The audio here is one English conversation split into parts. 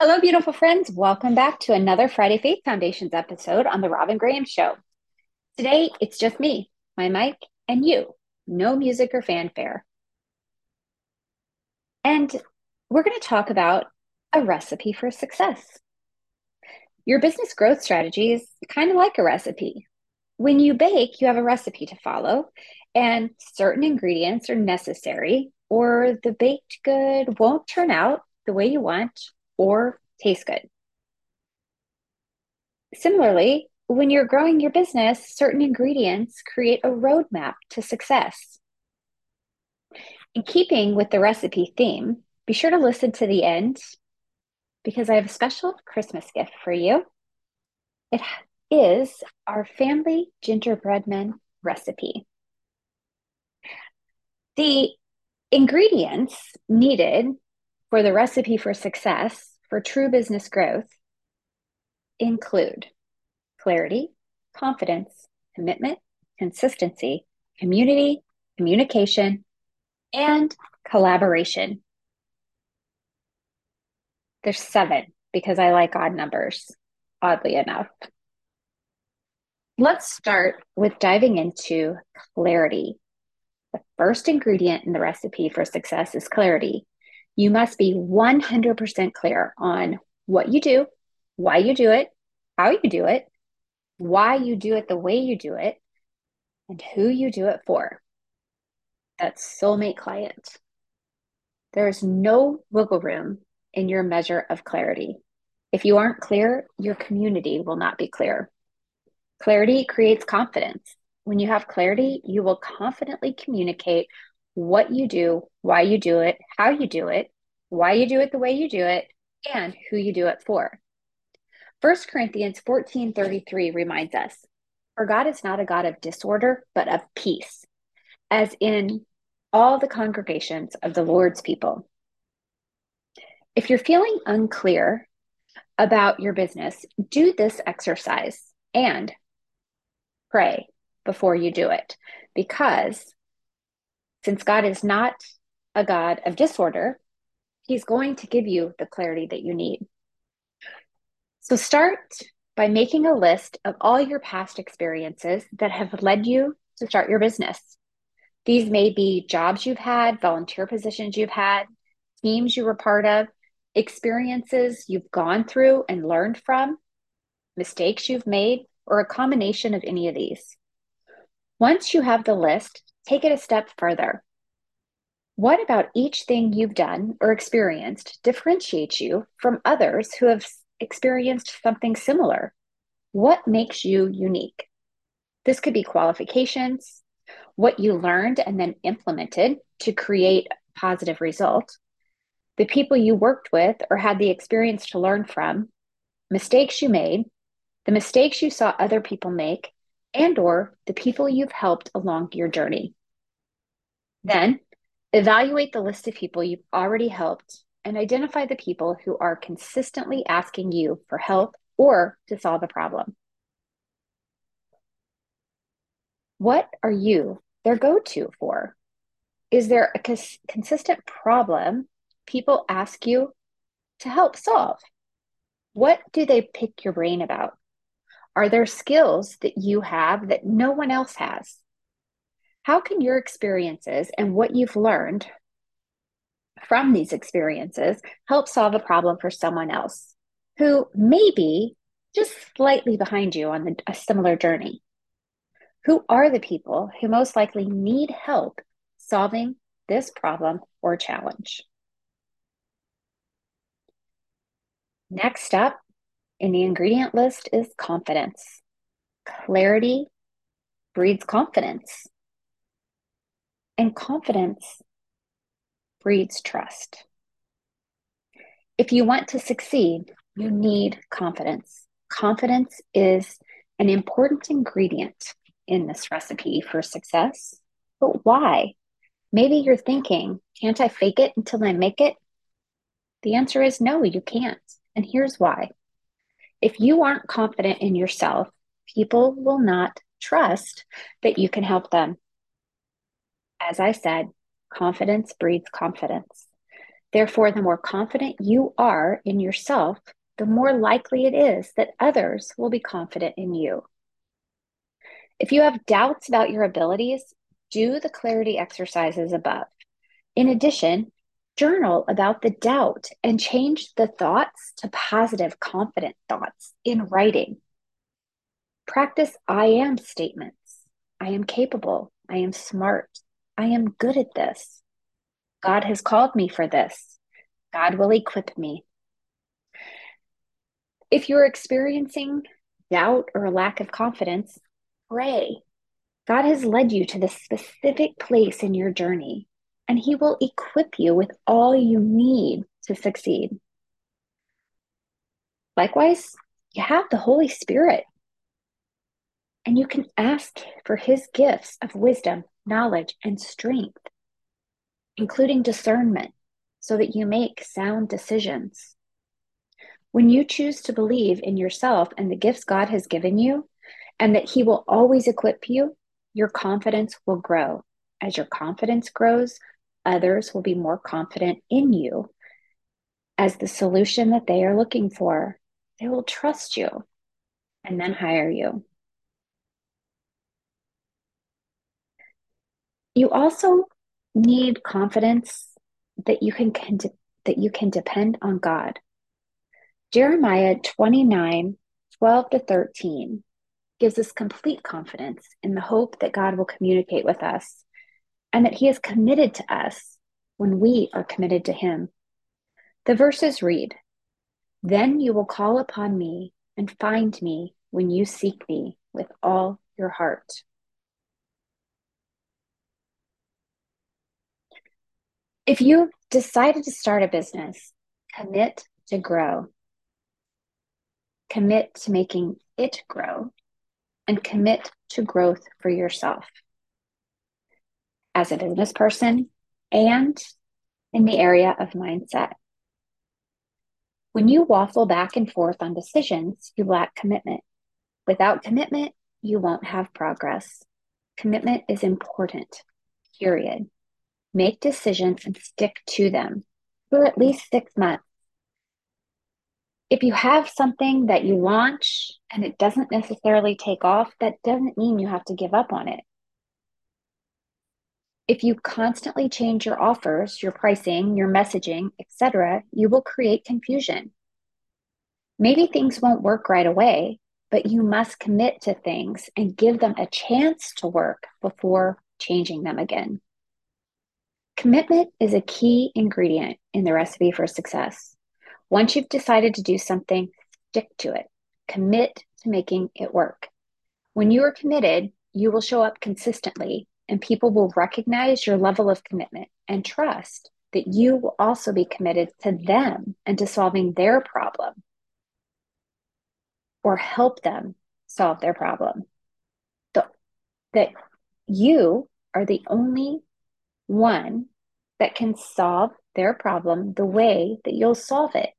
Hello, beautiful friends. Welcome back to another Friday Faith Foundations episode on The Robin Graham Show. Today, it's just me, my mic, and you. No music or fanfare. And we're going to talk about a recipe for success. Your business growth strategy is kind of like a recipe. When you bake, you have a recipe to follow, and certain ingredients are necessary, or the baked good won't turn out the way you want or taste good. Similarly, when you're growing your business, certain ingredients create a roadmap to success. In keeping with the recipe theme, be sure to listen to the end because I have a special Christmas gift for you. It is our family gingerbreadman recipe. The ingredients needed for the recipe for success for true business growth include clarity, confidence, commitment, consistency, community, communication, and collaboration. There's seven because I like odd numbers, oddly enough. Let's start with diving into clarity. The first ingredient in the recipe for success is clarity. You must be 100% clear on what you do, why you do it, how you do it, why you do it the way you do it, and who you do it for. That's soulmate client. There is no wiggle room in your measure of clarity. If you aren't clear, your community will not be clear. Clarity creates confidence. When you have clarity, you will confidently communicate what you do, why you do it, how you do it, why you do it the way you do it, and who you do it for. 1 Corinthians 14:33 reminds us, "For God is not a God of disorder, but of peace, as in all the congregations of the Lord's people." If you're feeling unclear about your business, do this exercise and pray before you do it because since God is not a God of disorder, He's going to give you the clarity that you need. So start by making a list of all your past experiences that have led you to start your business. These may be jobs you've had, volunteer positions you've had, teams you were part of, experiences you've gone through and learned from, mistakes you've made, or a combination of any of these. Once you have the list, take it a step further. What about each thing you've done or experienced differentiates you from others who have experienced something similar? What makes you unique? This could be qualifications, what you learned and then implemented to create a positive result, the people you worked with or had the experience to learn from, mistakes you made, the mistakes you saw other people make, and or the people you've helped along your journey. Then, evaluate the list of people you've already helped and identify the people who are consistently asking you for help or to solve a problem. What are you their go to for? Is there a cons- consistent problem people ask you to help solve? What do they pick your brain about? Are there skills that you have that no one else has? How can your experiences and what you've learned from these experiences help solve a problem for someone else who may be just slightly behind you on the, a similar journey? Who are the people who most likely need help solving this problem or challenge? Next up in the ingredient list is confidence. Clarity breeds confidence. And confidence breeds trust. If you want to succeed, you need confidence. Confidence is an important ingredient in this recipe for success. But why? Maybe you're thinking, can't I fake it until I make it? The answer is no, you can't. And here's why. If you aren't confident in yourself, people will not trust that you can help them. As I said, confidence breeds confidence. Therefore, the more confident you are in yourself, the more likely it is that others will be confident in you. If you have doubts about your abilities, do the clarity exercises above. In addition, journal about the doubt and change the thoughts to positive, confident thoughts in writing. Practice I am statements. I am capable. I am smart. I am good at this. God has called me for this. God will equip me. If you're experiencing doubt or a lack of confidence, pray. God has led you to the specific place in your journey, and He will equip you with all you need to succeed. Likewise, you have the Holy Spirit, and you can ask for His gifts of wisdom, knowledge, and strength, including discernment, so that you make sound decisions. When you choose to believe in yourself and the gifts God has given you, and that He will always equip you, your confidence will grow. As your confidence grows, others will be more confident in you as the solution that they are looking for. They will trust you and then hire you. You also need confidence that you can, can that you can depend on God. Jeremiah 29 12 to 13 gives us complete confidence in the hope that God will communicate with us and that He is committed to us when we are committed to Him. The verses read Then you will call upon me and find me when you seek me with all your heart. If you've decided to start a business, commit to grow commit to making it grow, and commit to growth for yourself as a business person and in the area of mindset. When you waffle back and forth on decisions, you lack commitment. Without commitment, you won't have progress. Commitment is important, period. Make decisions and stick to them for at least six months if you have something that you launch and it doesn't necessarily take off, that doesn't mean you have to give up on it. If you constantly change your offers, your pricing, your messaging, etc., you will create confusion. Maybe things won't work right away, but you must commit to things and give them a chance to work before changing them again. Commitment is a key ingredient in the recipe for success. Once you've decided to do something, stick to it. Commit to making it work. When you are committed, you will show up consistently, and people will recognize your level of commitment and trust that you will also be committed to them and to solving their problem or help them solve their problem. So, that you are the only one that can solve their problem the way that you'll solve it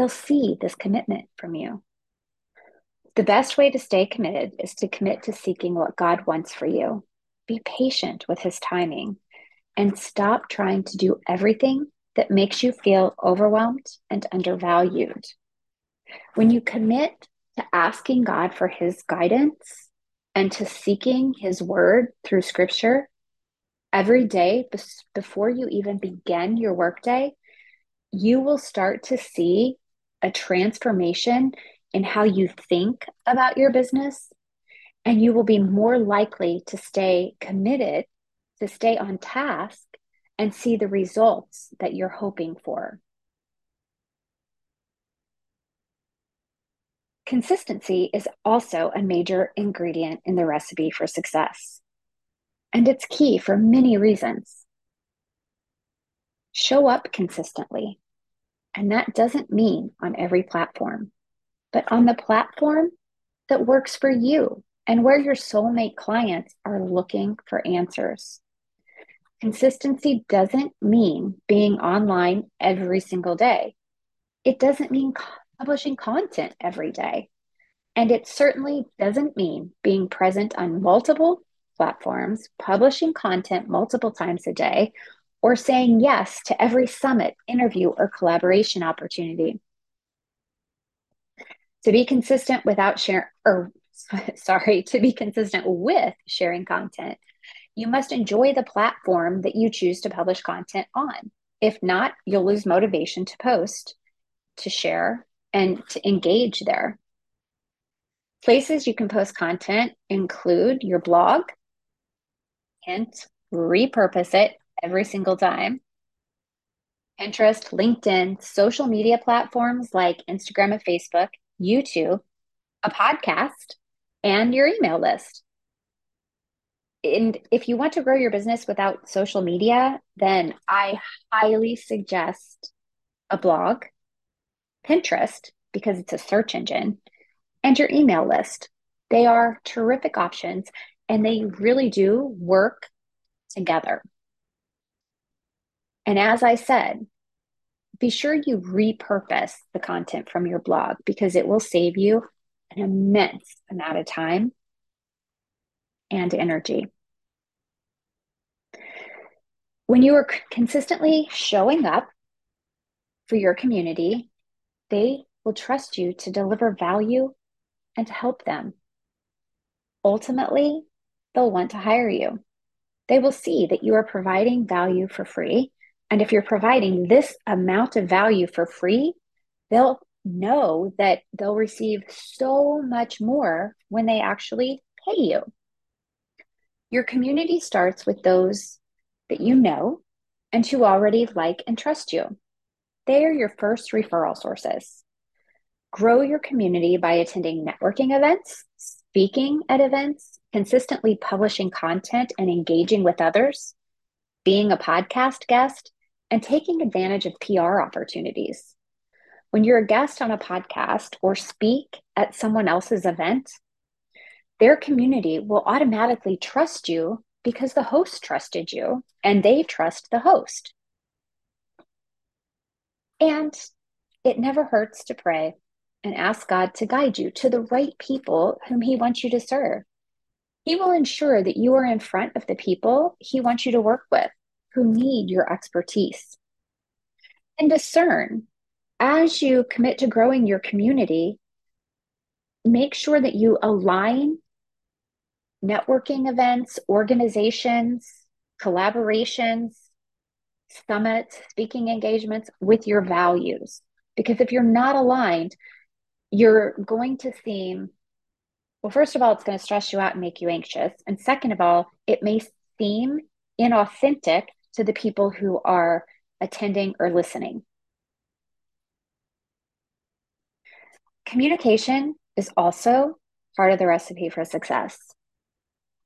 they'll see this commitment from you. The best way to stay committed is to commit to seeking what God wants for you. Be patient with His timing and stop trying to do everything that makes you feel overwhelmed and undervalued. When you commit to asking God for His guidance and to seeking His word through scripture every day before you even begin your workday, you will start to see a transformation in how you think about your business, and you will be more likely to stay committed, to stay on task, and see the results that you're hoping for. Consistency is also a major ingredient in the recipe for success, and it's key for many reasons. Show up consistently. And that doesn't mean on every platform, but on the platform that works for you and where your soulmate clients are looking for answers. Consistency doesn't mean being online every single day. It doesn't mean publishing content every day. And it certainly doesn't mean being present on multiple platforms, publishing content multiple times a day, or saying yes to every summit, interview, or collaboration opportunity. To be consistent without sharing, or sorry, to be consistent with sharing content, you must enjoy the platform that you choose to publish content on. If not, you'll lose motivation to post, to share, and to engage there. Places you can post content include your blog, and repurpose it every single time. Pinterest, LinkedIn, social media platforms like Instagram and Facebook, YouTube, a podcast, and your email list. And if you want to grow your business without social media, then I highly suggest a blog, Pinterest, because it's a search engine, and your email list. They are terrific options and they really do work together. And as I said, be sure you repurpose the content from your blog because it will save you an immense amount of time and energy. When you are consistently showing up for your community, they will trust you to deliver value and to help them. Ultimately, they'll want to hire you. They will see that you are providing value for free. And if you're providing this amount of value for free, they'll know that they'll receive so much more when they actually pay you. Your community starts with those that you know and who already like and trust you. They are your first referral sources. Grow your community by attending networking events, speaking at events, consistently publishing content and engaging with others, being a podcast guest, and taking advantage of PR opportunities. When you're a guest on a podcast or speak at someone else's event, their community will automatically trust you because the host trusted you and they trust the host. And it never hurts to pray and ask God to guide you to the right people whom He wants you to serve. He will ensure that you are in front of the people He wants you to work with who need your expertise. And discern as you commit to growing your community, make sure that you align networking events, organizations, collaborations, summits, speaking engagements with your values. Because if you're not aligned, you're going to seem, well, first of all, it's going to stress you out and make you anxious. And second of all, it may seem inauthentic to the people who are attending or listening. Communication is also part of the recipe for success.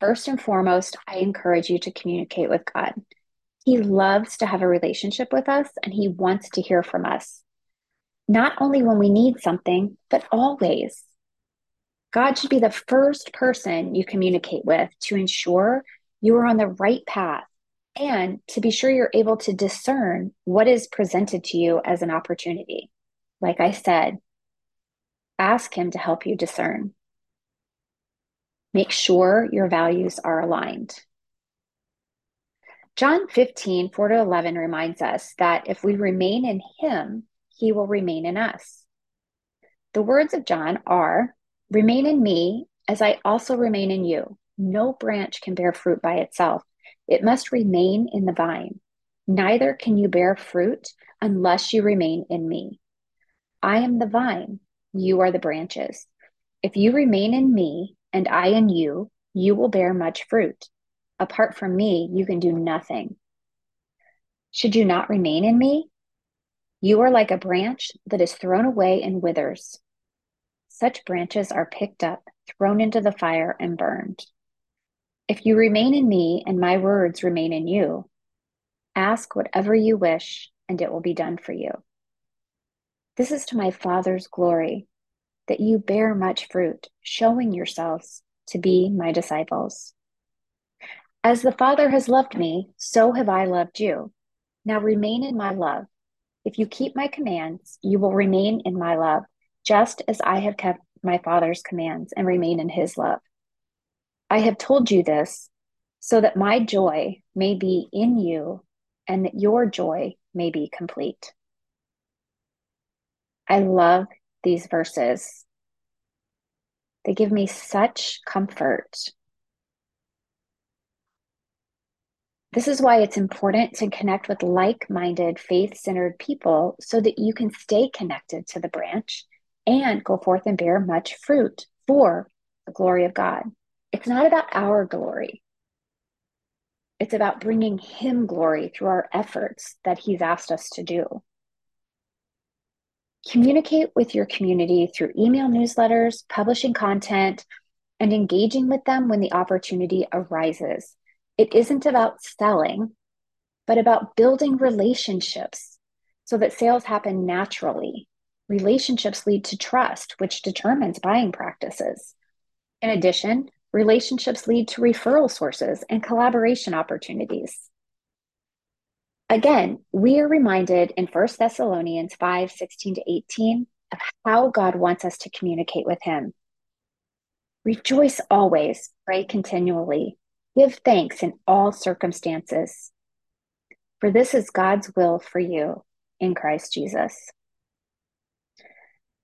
First and foremost, I encourage you to communicate with God. He loves to have a relationship with us and he wants to hear from us not only when we need something, but always. God should be the first person you communicate with to ensure you are on the right path and to be sure you're able to discern what is presented to you as an opportunity. Like I said, ask Him to help you discern. Make sure your values are aligned. John 15, 4 to 11 reminds us that if we remain in Him, he will remain in us. The words of John are Remain in me as I also remain in you. No branch can bear fruit by itself, it must remain in the vine. Neither can you bear fruit unless you remain in me. I am the vine, you are the branches. If you remain in me and I in you, you will bear much fruit. Apart from me, you can do nothing. Should you not remain in me, you are like a branch that is thrown away and withers. Such branches are picked up, thrown into the fire, and burned. If you remain in me and my words remain in you, ask whatever you wish, and it will be done for you. This is to my Father's glory, that you bear much fruit, showing yourselves to be my disciples. As the Father has loved me, so have I loved you. Now remain in my love. If you keep my commands, you will remain in my love, just as I have kept my Father's commands and remain in his love. I have told you this so that my joy may be in you and that your joy may be complete. I love these verses. They give me such comfort. This is why it's important to connect with like minded, faith centered people so that you can stay connected to the branch and go forth and bear much fruit for the glory of God. It's not about our glory, it's about bringing Him glory through our efforts that He's asked us to do. Communicate with your community through email newsletters, publishing content, and engaging with them when the opportunity arises. It isn't about selling, but about building relationships so that sales happen naturally. Relationships lead to trust, which determines buying practices. In addition, relationships lead to referral sources and collaboration opportunities. Again, we are reminded in 1 Thessalonians 5 16 to 18 of how God wants us to communicate with Him. Rejoice always, pray continually, give thanks in all circumstances. For this is God's will for you in Christ Jesus.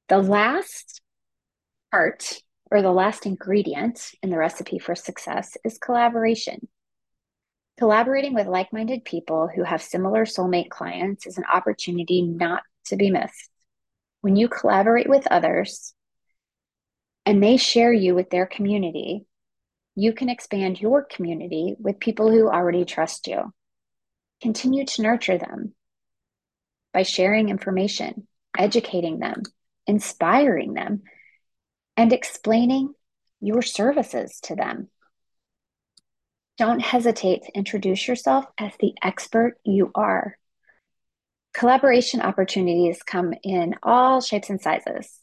The last part or the last ingredient in the recipe for success is collaboration. Collaborating with like minded people who have similar soulmate clients is an opportunity not to be missed. When you collaborate with others and they share you with their community, you can expand your community with people who already trust you. Continue to nurture them by sharing information, educating them, inspiring them, and explaining your services to them. Don't hesitate to introduce yourself as the expert you are. Collaboration opportunities come in all shapes and sizes.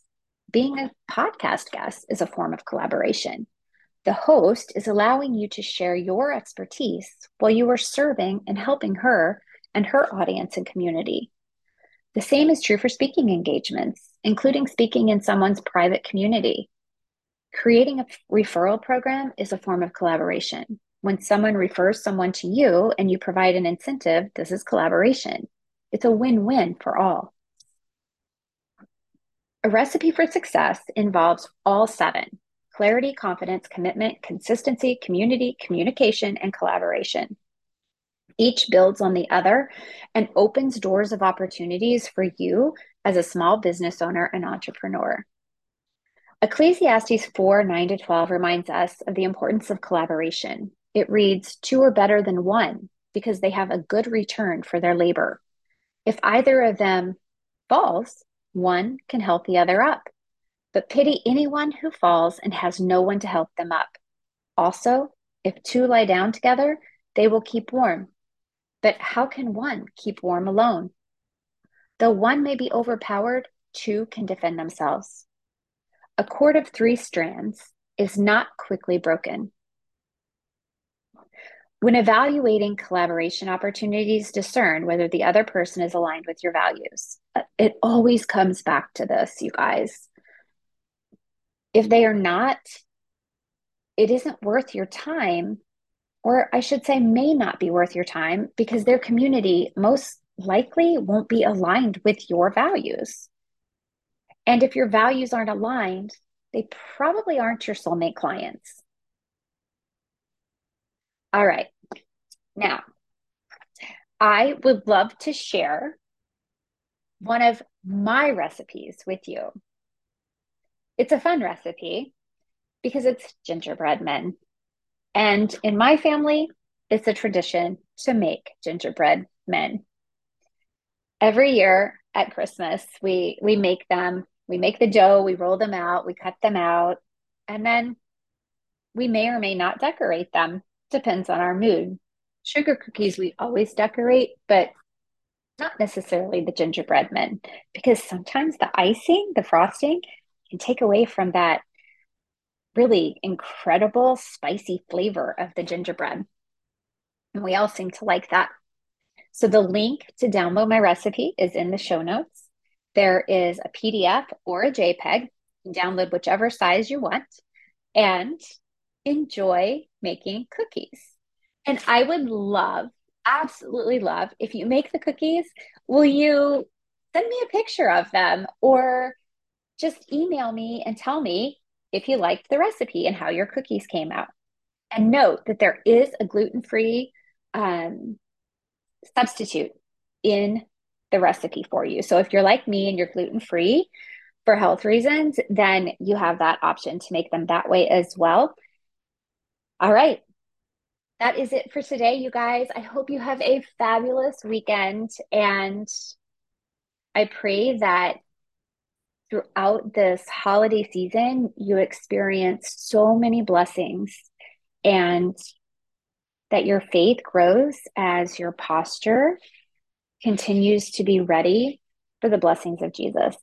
Being a podcast guest is a form of collaboration. The host is allowing you to share your expertise while you are serving and helping her and her audience and community. The same is true for speaking engagements, including speaking in someone's private community. Creating a referral program is a form of collaboration. When someone refers someone to you and you provide an incentive, this is collaboration. It's a win win for all. A recipe for success involves all seven clarity, confidence, commitment, consistency, community, communication, and collaboration. Each builds on the other and opens doors of opportunities for you as a small business owner and entrepreneur. Ecclesiastes 4 9 to 12 reminds us of the importance of collaboration. It reads, Two are better than one because they have a good return for their labor. If either of them falls, one can help the other up. But pity anyone who falls and has no one to help them up. Also, if two lie down together, they will keep warm. But how can one keep warm alone? Though one may be overpowered, two can defend themselves. A cord of three strands is not quickly broken. When evaluating collaboration opportunities, discern whether the other person is aligned with your values. Uh, it always comes back to this, you guys. If they are not, it isn't worth your time or I should say, may not be worth your time because their community most likely won't be aligned with your values. And if your values aren't aligned, they probably aren't your soulmate clients. All right. Now, I would love to share one of my recipes with you. It's a fun recipe because it's gingerbread men. And in my family, it's a tradition to make gingerbread men. Every year at Christmas, we we make them. We make the dough, we roll them out, we cut them out, and then we may or may not decorate them. Depends on our mood. Sugar cookies we always decorate, but not necessarily the gingerbread men because sometimes the icing, the frosting can take away from that really incredible spicy flavor of the gingerbread. And we all seem to like that. So the link to download my recipe is in the show notes. There is a PDF or a JPEG. download whichever size you want and enjoy making cookies. And I would love absolutely love if you make the cookies, will you send me a picture of them or just email me and tell me if you liked the recipe and how your cookies came out. And note that there is a gluten free um, substitute in the recipe for you. So if you're like me and you're gluten free for health reasons, then you have that option to make them that way as well. All right. That is it for today, you guys. I hope you have a fabulous weekend. And I pray that throughout this holiday season, you experience so many blessings and that your faith grows as your posture continues to be ready for the blessings of Jesus.